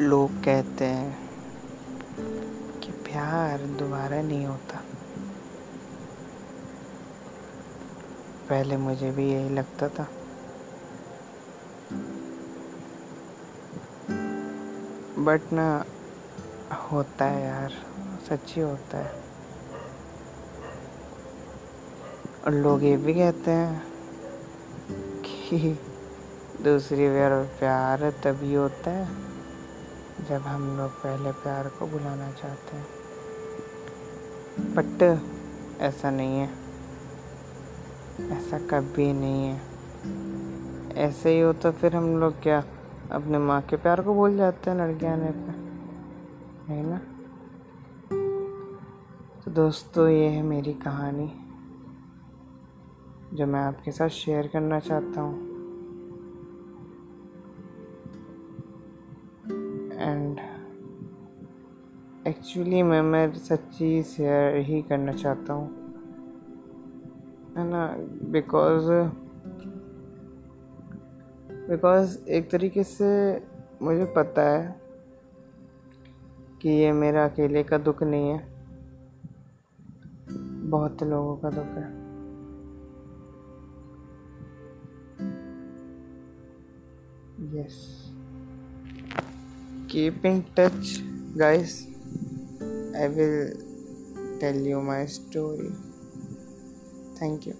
लोग कहते हैं कि प्यार दोबारा नहीं होता। पहले मुझे भी यही लगता था। बट ना, होता है यार, सच्ची होता है। और लोग ये भी कहते हैं कि दूसरी बार प्यार तभी होता है। जब हम लोग पहले प्यार को बुलाना चाहते हैं। बट ऐसा नहीं है। ऐसा कभी नहीं है। ऐसे ही हो तो फिर हम लोग क्या अपने माँ के प्यार को भूल जाते हैं लड़के आने पर नहीं ना? तो दोस्तों, ये है मेरी कहानी, जो मैं आपके साथ शेयर करना चाहता हूँ। एक्चुअली मैं मैं सच्ची शेयर ही करना चाहता हूँ। है ना? बिकॉज़ बिकॉज़ एक तरीके से मुझे पता है कि ये मेरा अकेले का दुख नहीं है। बहुत लोगों का दुख है। Yes keep in touch, guys. I will tell you my story. Thank you.